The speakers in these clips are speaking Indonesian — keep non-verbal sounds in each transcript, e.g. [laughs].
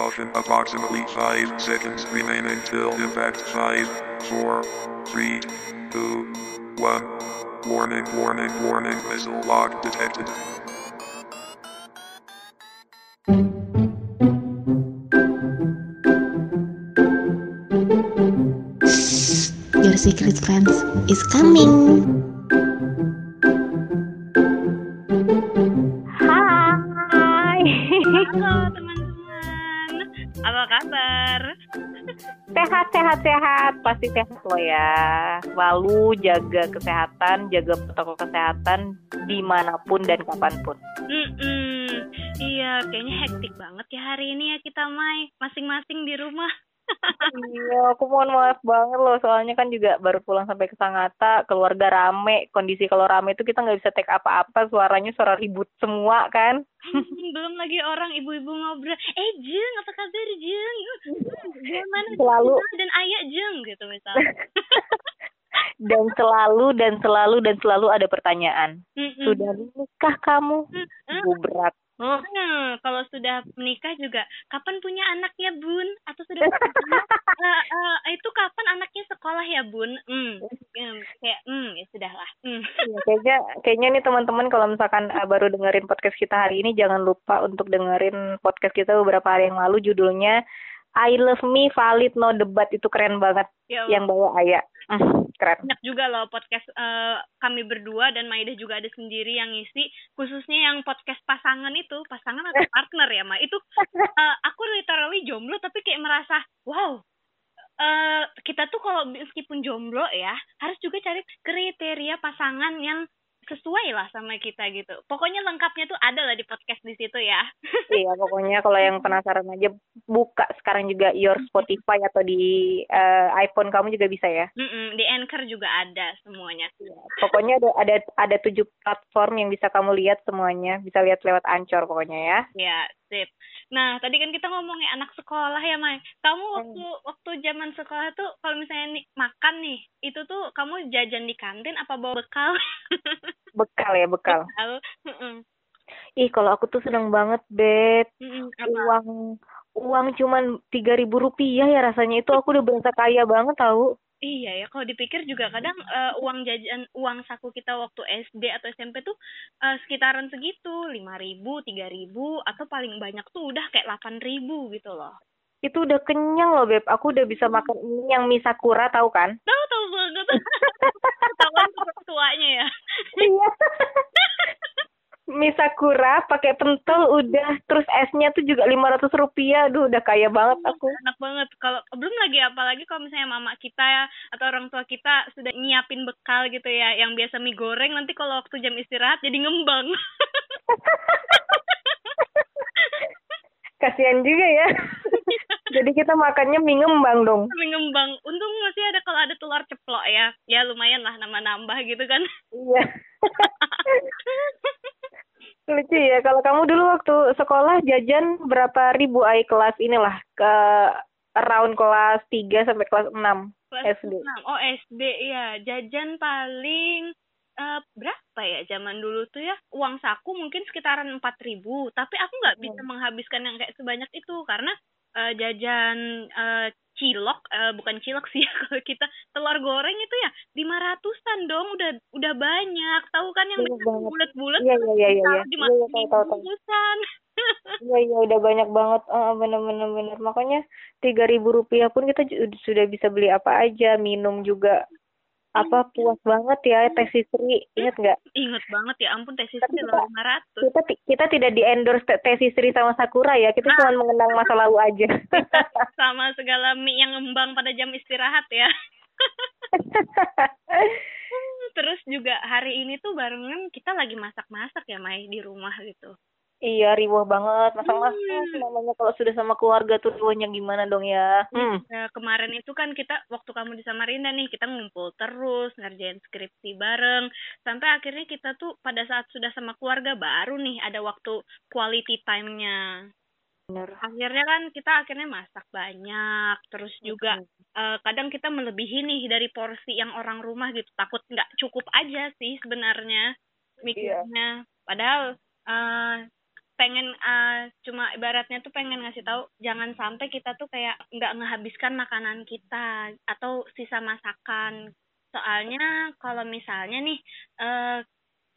Caution approximately 5 seconds remain until impact 5, 4, 3, 2, 1. Warning, warning, warning, missile lock detected. Your secret friends is coming. Hai. Halo [laughs] teman-teman, apa kabar? Sehat, sehat, sehat. Pasti sehat lo ya. Selalu jaga kesehatan, jaga protokol kesehatan di mana pun dan kapan pun. Mm-mm. Iya, kayaknya hektik banget ya hari ini ya kita Mai, masing-masing di rumah. Iya, aku mohon maaf banget loh. Soalnya kan juga baru pulang sampai ke Sangatta, keluarga rame. Kondisi kalau rame itu kita nggak bisa take apa-apa. Suaranya suara ribut semua kan. Hmm, Belum lagi orang ibu-ibu ngobrol, eh Jeng, apa kabar Jeng? [laughs] Gimana Selalu. Dan Ayah Jeng gitu misalnya. [laughs] Dan selalu, dan selalu, dan selalu ada pertanyaan. Mm-mm. Sudah nikah kamu? Mm-mm. Ibu berat. Hmm. Kalau sudah menikah juga, kapan punya anak ya Bun? Atau sudah [laughs] punya? Eh, eh, itu kapan anaknya sekolah ya Bun? Hmm, hmm, kayak, hmm, ya sudahlah. Hmm. Iya, kayaknya kayaknya nih teman-teman kalau misalkan uh, baru dengerin podcast kita hari ini jangan lupa untuk dengerin podcast kita beberapa hari yang lalu judulnya I Love Me Valid No Debat itu keren banget. Ya yang bawa Aya. Hmm, keren. banyak juga loh podcast eh, kami berdua dan Maida juga ada sendiri yang ngisi. Khususnya yang podcast pasangan itu. Pasangan atau [laughs] partner ya Ma? Itu eh, aku literally jomblo tapi kayak merasa wow eh kita tuh kalau meskipun jomblo ya harus juga cari kriteria pasangan yang sesuai lah sama kita gitu pokoknya lengkapnya tuh ada lah di podcast di situ ya [laughs] Iya, pokoknya kalau yang penasaran aja buka sekarang juga your Spotify atau di uh, iPhone kamu juga bisa ya. Mm-mm, di Anchor juga ada semuanya Pokoknya ada ada ada tujuh platform yang bisa kamu lihat semuanya. Bisa lihat lewat Ancor pokoknya ya. Ya, sip. Nah, tadi kan kita ngomongin anak sekolah ya, Mai. Kamu waktu waktu zaman sekolah tuh kalau misalnya nih, makan nih, itu tuh kamu jajan di kantin apa bawa bekal? [laughs] Bekal ya, bekal. Bekal. Heeh. Ih, kalau aku tuh seneng banget, apa? Uang uang cuman tiga ribu rupiah ya rasanya itu aku udah berasa kaya banget tahu. Iya ya, kalau dipikir juga kadang eh, uang jajan, uang saku kita waktu SD atau SMP tuh eh, sekitaran segitu, lima ribu, tiga ribu, atau paling banyak tuh udah kayak delapan ribu gitu loh. Itu udah kenyang loh, Beb. Aku udah bisa makan ini yang mie sakura tahu kan? Tahu tahu banget. [laughs] Tuh tuanya ya. Iya. [laughs] mie sakura pakai pentol udah terus esnya tuh juga lima ratus rupiah. Aduh, udah kaya banget aku. enak banget kalau belum lagi apalagi kalau misalnya mama kita ya atau orang tua kita sudah nyiapin bekal gitu ya yang biasa mie goreng nanti kalau waktu jam istirahat jadi ngembang [laughs] Kasihan juga ya. [laughs] Jadi kita makannya mie ngembang dong. mie ngembang untung masih ada kalau ada telur ceplok ya ya lumayan lah nama nambah gitu kan Iya. Lucu ya. Kalau kamu dulu waktu sekolah jajan berapa ribu ai kelas inilah ke around kelas 3 sampai kelas 6 Kelas SD. 6. oh SD ya jajan paling eh, berapa ya zaman dulu tuh ya uang saku mungkin sekitaran empat ribu tapi aku nggak bisa menghabiskan yang kayak sebanyak itu karena eh, jajan eh, cilok eh, bukan cilok sih ya [laughs] kalau kita telur goreng itu ya lima ratusan dong udah udah banyak tahu kan yang banget. bulat-bulat Iya, iya, iya, iya, iya. di Iya, iya, [laughs] Iya iya udah banyak banget. Eh, bener-bener bener. Makanya tiga ribu rupiah pun kita sudah bisa beli apa aja, minum juga. Apa puas banget ya teh sisri, ingat nggak? inget banget ya ampun tes kita- lima ratus. Kita kita tidak di endorse teh sisri sama sakura ya, kita cuma mengenang masa lalu aja. [laughs] sama segala mie yang ngembang pada jam istirahat ya. [laughs] Terus juga hari ini tuh barengan kita lagi masak-masak ya Mai di rumah gitu iya riuh banget masak-masak Hmm. namanya kalau sudah sama keluarga tuh riuhnya gimana dong ya? Hmm. Nah, kemarin itu kan kita waktu kamu di Samarinda nih kita ngumpul terus ngerjain skripsi bareng sampai akhirnya kita tuh pada saat sudah sama keluarga baru nih ada waktu quality time-nya Bener. akhirnya kan kita akhirnya masak banyak terus juga eh, kadang kita melebihi nih dari porsi yang orang rumah gitu takut nggak cukup aja sih sebenarnya mikirnya padahal eh, pengen uh, cuma ibaratnya tuh pengen ngasih tahu jangan sampai kita tuh kayak nggak ngehabiskan makanan kita atau sisa masakan. Soalnya kalau misalnya nih uh,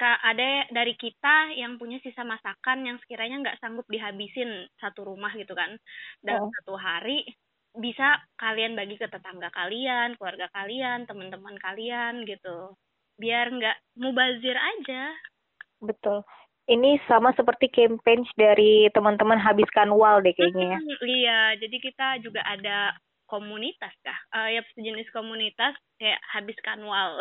ada dari kita yang punya sisa masakan yang sekiranya nggak sanggup dihabisin satu rumah gitu kan dalam oh. satu hari bisa kalian bagi ke tetangga kalian keluarga kalian teman-teman kalian gitu. Biar nggak mubazir aja. Betul ini sama seperti campaign dari teman-teman habiskan wall deh kayaknya ya. Hmm, iya, jadi kita juga ada komunitas kah? Uh, ya sejenis komunitas kayak habiskan wall.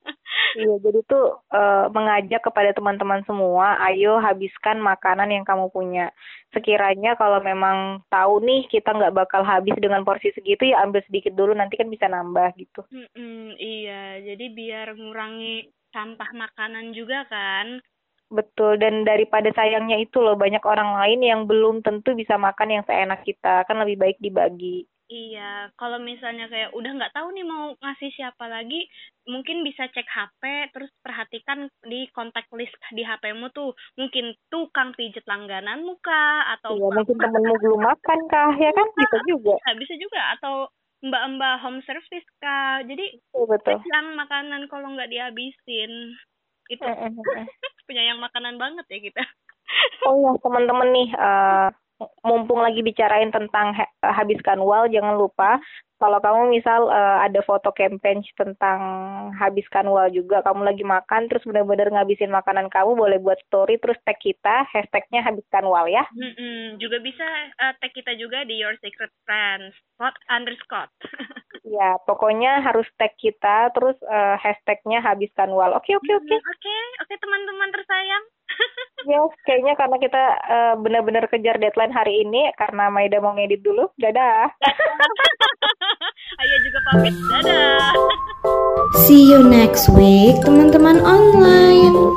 [laughs] iya, jadi tuh uh, mengajak kepada teman-teman semua, ayo habiskan makanan yang kamu punya. Sekiranya kalau memang tahu nih kita nggak bakal habis dengan porsi segitu ya ambil sedikit dulu nanti kan bisa nambah gitu. Mm -mm, iya, jadi biar ngurangi sampah makanan juga kan. Betul, dan daripada sayangnya itu loh banyak orang lain yang belum tentu bisa makan yang seenak kita, kan lebih baik dibagi. Iya, kalau misalnya kayak udah nggak tahu nih mau ngasih siapa lagi, mungkin bisa cek HP, terus perhatikan di kontak list di HPmu tuh, mungkin tukang pijet langganan muka atau iya, mungkin temenmu [laughs] belum makan kah, ya kan bisa juga. Bisa, bisa juga atau mbak-mbak home service kah, jadi betul. yang makanan kalau nggak dihabisin itu punya yang makanan banget ya kita. [laughs] oh ya teman-teman nih uh, mumpung lagi bicarain tentang ha habiskan uang jangan lupa kalau kamu misal uh, ada foto campaign tentang habiskan uang juga kamu lagi makan terus benar-benar ngabisin makanan kamu boleh buat story terus tag kita hashtagnya habiskan uang ya mm -hmm. juga bisa uh, tag kita juga di your secret friends spot underscore [laughs] Ya, pokoknya harus tag kita, terus uh, hashtagnya habiskan wal. Oke, oke, oke. Oke, oke teman-teman tersayang. ya, [laughs] yes, kayaknya karena kita uh, benar-benar kejar deadline hari ini, karena Maida mau ngedit dulu. Dadah. [laughs] Ayo juga pamit. Dadah. See you next week, teman-teman online.